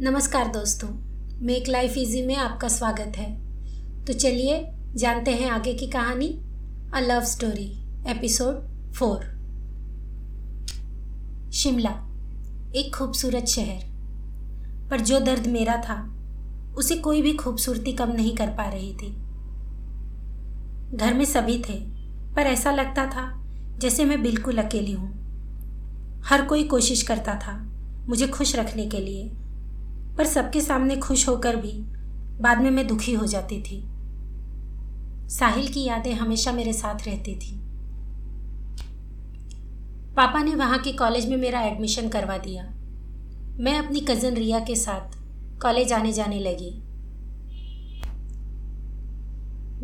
नमस्कार दोस्तों, make life easy में आपका स्वागत है। तो चलिए, जानते हैं आगे की कहानी a love story episode four Shimla, एक खूबसूरत शहर। पर जो दर्द मेरा था, उसे कोई भी खूबसूरती कम नहीं कर पा रही थी। घर में सभी थे, पर ऐसा लगता था, जैसे मैं बिल्कुल अकेली हूँ। हर कोई कोशिश करता था, मुझे खुश रखने के लिए। पर सबके सामने खुश होकर भी बाद में मैं दुखी हो जाती थी। साहिल की यादें हमेशा मेरे साथ रहती थी। पापा ने वहाँ के कॉलेज में मेरा एडमिशन करवा दिया। मैं अपनी कज़न रिया के साथ कॉलेज आने जाने लगी।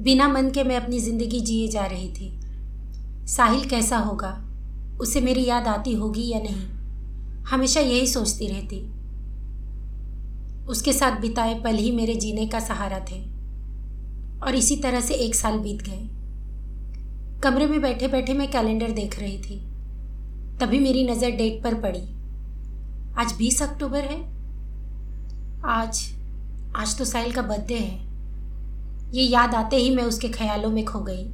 बिना मन के मैं अपनी ज़िंदगी जिए जा रही थी। साहिल कैसा होगा, उसे मेरी याद आती होगी या नहीं, हमेशा यही सोचती रहती। उसके साथ बिताए पल ही मेरे जीने का सहारा थे। और इसी तरह से एक साल बीत गए। कमरे में बैठे बैठे मैं कैलेंडर देख रही थी। तभी मेरी नज़र डेट पर पड़ी। आज बीस अक्टूबर है। आज आज तो साहिल का बर्थडे है। ये याद आते ही मैं उसके ख्यालों में खो गई।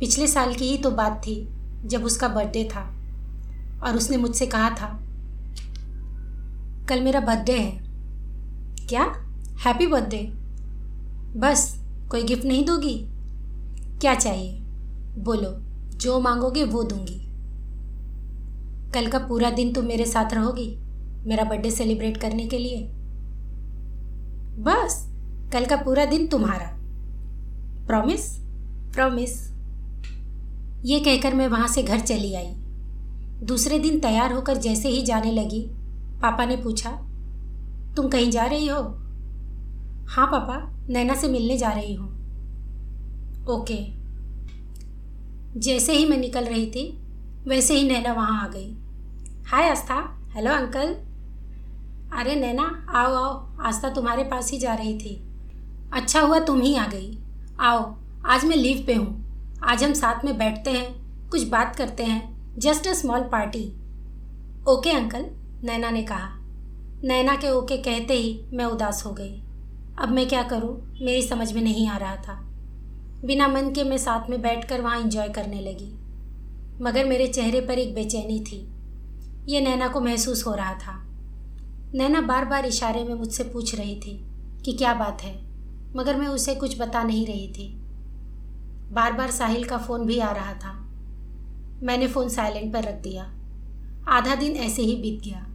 पिछले साल की ही तो बात थी, जब उसका बर्थडे था। और उसने मुझसे कहा था, कल मेरा बर्थडे है। क्या? हैप्पी बर्थडे बस, कोई गिफ्ट नहीं दोगी? क्या चाहिए? बोलो, जो मांगोगे वो दूँगी। कल का पूरा दिन तुम मेरे साथ रहोगी, मेरा बर्थडे सेलिब्रेट करने के लिए। बस, कल का पूरा दिन तुम्हारा। प्रॉमिस प्रॉमिस ये कहकर मैं वहाँ से घर चली आई। दूसरे दिन तैयार होकर जैसे ही जाने लगी, पापा ने पूछा तुम कहीं जा रही हो? हाँ पापा, नैना से मिलने जा रही हूँ। ओके। जैसे ही मैं निकल रही थी, वैसे ही नैना वहाँ आ गई। हाय, आस्था। Hello, uncle. अरे, नैना, आओ आओ। आस्था तुम्हारे पास ही जा रही थी। अच्छा हुआ तुम ही आ गई। आओ, आज मैं लीव पे हूँ। आज हम साथ में बैठते हैं, कुछ बात करते हैं, just a small party. Okay, uncle, Naina ने कहा। नैना के ओके कहते ही मैं उदास हो गई। अब मैं क्या करूँ? मेरी समझ में नहीं आ रहा था। बिना मन के मैं साथ में बैठकर वहाँ इंजॉय करने लगी। मगर मेरे चेहरे पर एक बेचैनी थी। ये नैना को महसूस हो रहा था। नैना बार बार इशारे में मुझसे पूछ रही थी कि क्या बात है, मगर मैं उसे कुछ बता नहीं रही थी। बार बार साहिल का फ़ोन भी आ रहा था। मैंने फ़ोन साइलेंट पर रख दिया। आधा दिन ऐसे ही बीत गया।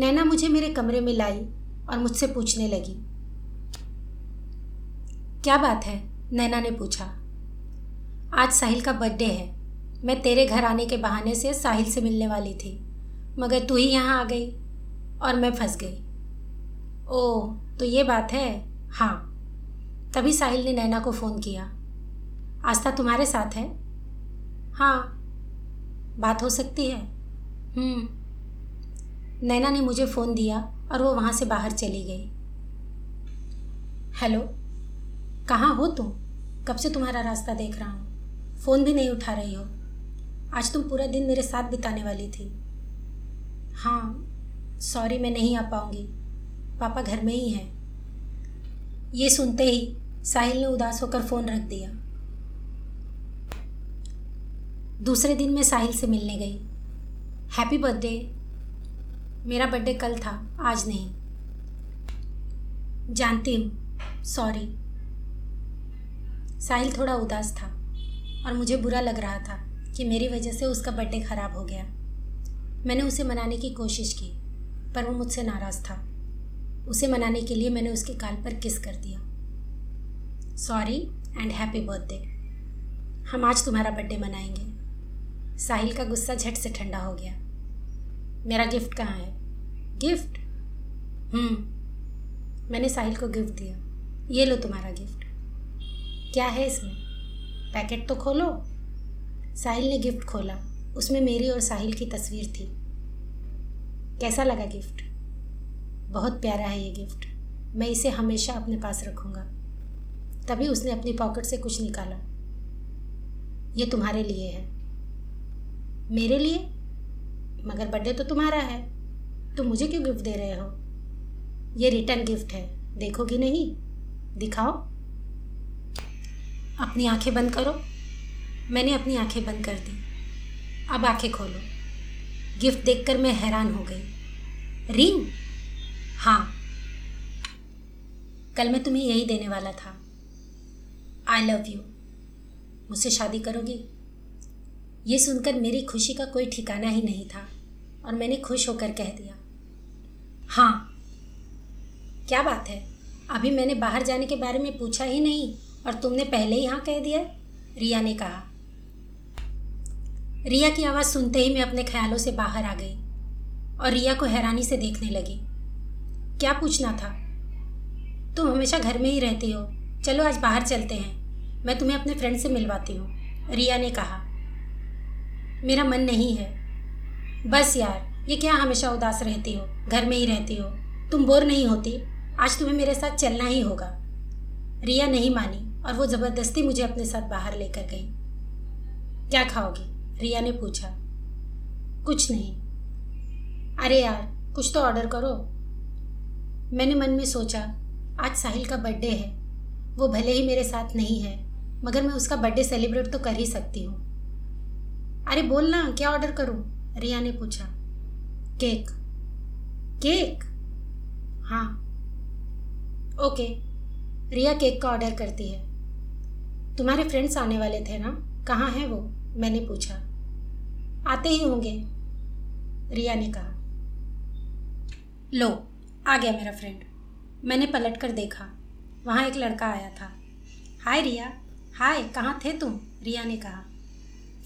नैना मुझे मेरे कमरे में लाई और मुझसे पूछने लगी। क्या बात है? नैना ने पूछा। आज साहिल का बर्थडे है। मैं तेरे घर आने के बहाने से साहिल से मिलने वाली थी, मगर तू ही यहाँ आ गई और मैं फंस गई। ओह तो ये बात है? हाँ। तभी साहिल ने नैना को फ़ोन किया। आस्था तुम्हारे साथ है? हाँ। बात हो सकती है। हम्म। नैना ने मुझे फ़ोन दिया और वो वहाँ से बाहर चली गई। हेलो, कहाँ हो तुम? कब से तुम्हारा रास्ता देख रहा हूँ? फ़ोन भी नहीं उठा रही हो। आज तुम पूरा दिन मेरे साथ बिताने वाली थी। हाँ सॉरी, मैं नहीं आ पाऊँगी। पापा घर में ही हैं। ये सुनते ही साहिल ने उदास होकर फ़ोन रख दिया। दूसरे दिन मैं साहिल से मिलने गई। हैप्पी बर्थडे मेरा बर्थडे कल था, आज नहीं। जानती हूँ सॉरी साहिल थोड़ा उदास था और मुझे बुरा लग रहा था कि मेरी वजह से उसका बर्थडे ख़राब हो गया। मैंने उसे मनाने की कोशिश की, पर वो मुझसे नाराज़ था। उसे मनाने के लिए मैंने उसके काल पर किस कर दिया? सॉरी एंड हैप्पी बर्थडे हम आज तुम्हारा बर्थडे मनाएँगे। साहिल का गुस्सा झट से ठंडा हो गया। मेरा गिफ्ट कहाँ है? गिफ्ट हम्म मैंने साहिल को गिफ्ट दिया। ये लो तुम्हारा गिफ्ट क्या है इसमें? पैकेट तो खोलो। साहिल ने गिफ्ट खोला। उसमें मेरी और साहिल की तस्वीर थी। कैसा लगा गिफ्ट बहुत प्यारा है ये गिफ्ट मैं इसे हमेशा अपने पास रखूँगा। तभी उसने अपनी पॉकेट से कुछ निकाला। ये तुम्हारे लिए है। मेरे लिए? मगर बर्थडे तो तुम्हारा है। तुम मुझे क्यों गिफ्ट दे रहे हो? ये रिटर्न गिफ्ट है। देखोगी नहीं? दिखाओ। अपनी आँखें बंद करो। मैंने अपनी आँखें बंद कर दी। अब आँखें खोलो। गिफ्ट देखकर मैं हैरान हो गई। रिंग हाँ। कल मैं तुम्हें यही देने वाला था। आई लव यू मुझसे शादी करोगी? ये सुनकर मेरी खुशी का कोई ठिकाना ही नहीं था और मैंने खुश होकर कह दिया हाँ क्या बात है? अभी मैंने बाहर जाने के बारे में पूछा ही नहीं और तुमने पहले ही हाँ कह दिया? रिया ने कहा। रिया की आवाज़ सुनते ही मैं अपने ख्यालों से बाहर आ गई और रिया को हैरानी से देखने लगी। क्या पूछना था? तुम हमेशा घर में ही रहती हो। चलो आज बाहर चलते हैं। मैं तुम्हें अपने फ्रेंड से मिलवाती हूँ, रिया ने कहा। मेरा मन नहीं है। बस यार, ये क्या हमेशा उदास रहती हो? घर में ही रहती हो? तुम बोर नहीं होती? आज तुम्हें मेरे साथ चलना ही होगा। रिया नहीं मानी और वो ज़बरदस्ती मुझे अपने साथ बाहर लेकर गई। क्या खाओगी? रिया ने पूछा। कुछ नहीं। अरे यार, कुछ तो ऑर्डर करो। मैंने मन में सोचा, आज साहिल का बर्थडे है। वो भले ही मेरे साथ नहीं है, मगर मैं उसका बर्थडे सेलिब्रेट तो कर ही सकती हूँ। अरे बोल ना, क्या ऑर्डर करूँ? रिया ने पूछा। केक। केक? हाँ। ओके रिया केक का ऑर्डर करती है। तुम्हारे फ्रेंड्स आने वाले थे ना? कहाँ हैं वो? मैंने पूछा। आते ही होंगे, रिया ने कहा। लो, आ गया मेरा फ्रेंड मैंने पलट कर देखा। वहाँ एक लड़का आया था। हाय रिया। हाय, कहाँ थे तुम? रिया ने कहा।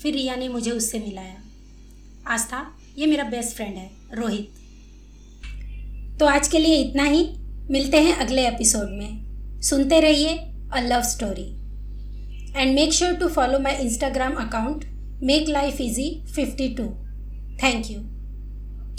फिर रिया ने मुझे उससे मिलाया। आस्था, ये मेरा बेस्ट फ्रेंड है, रोहित। तो आज के लिए इतना ही। मिलते हैं अगले एपिसोड में। सुनते रहिए a love story and make sure to follow my Instagram account make life easy fifty two thank you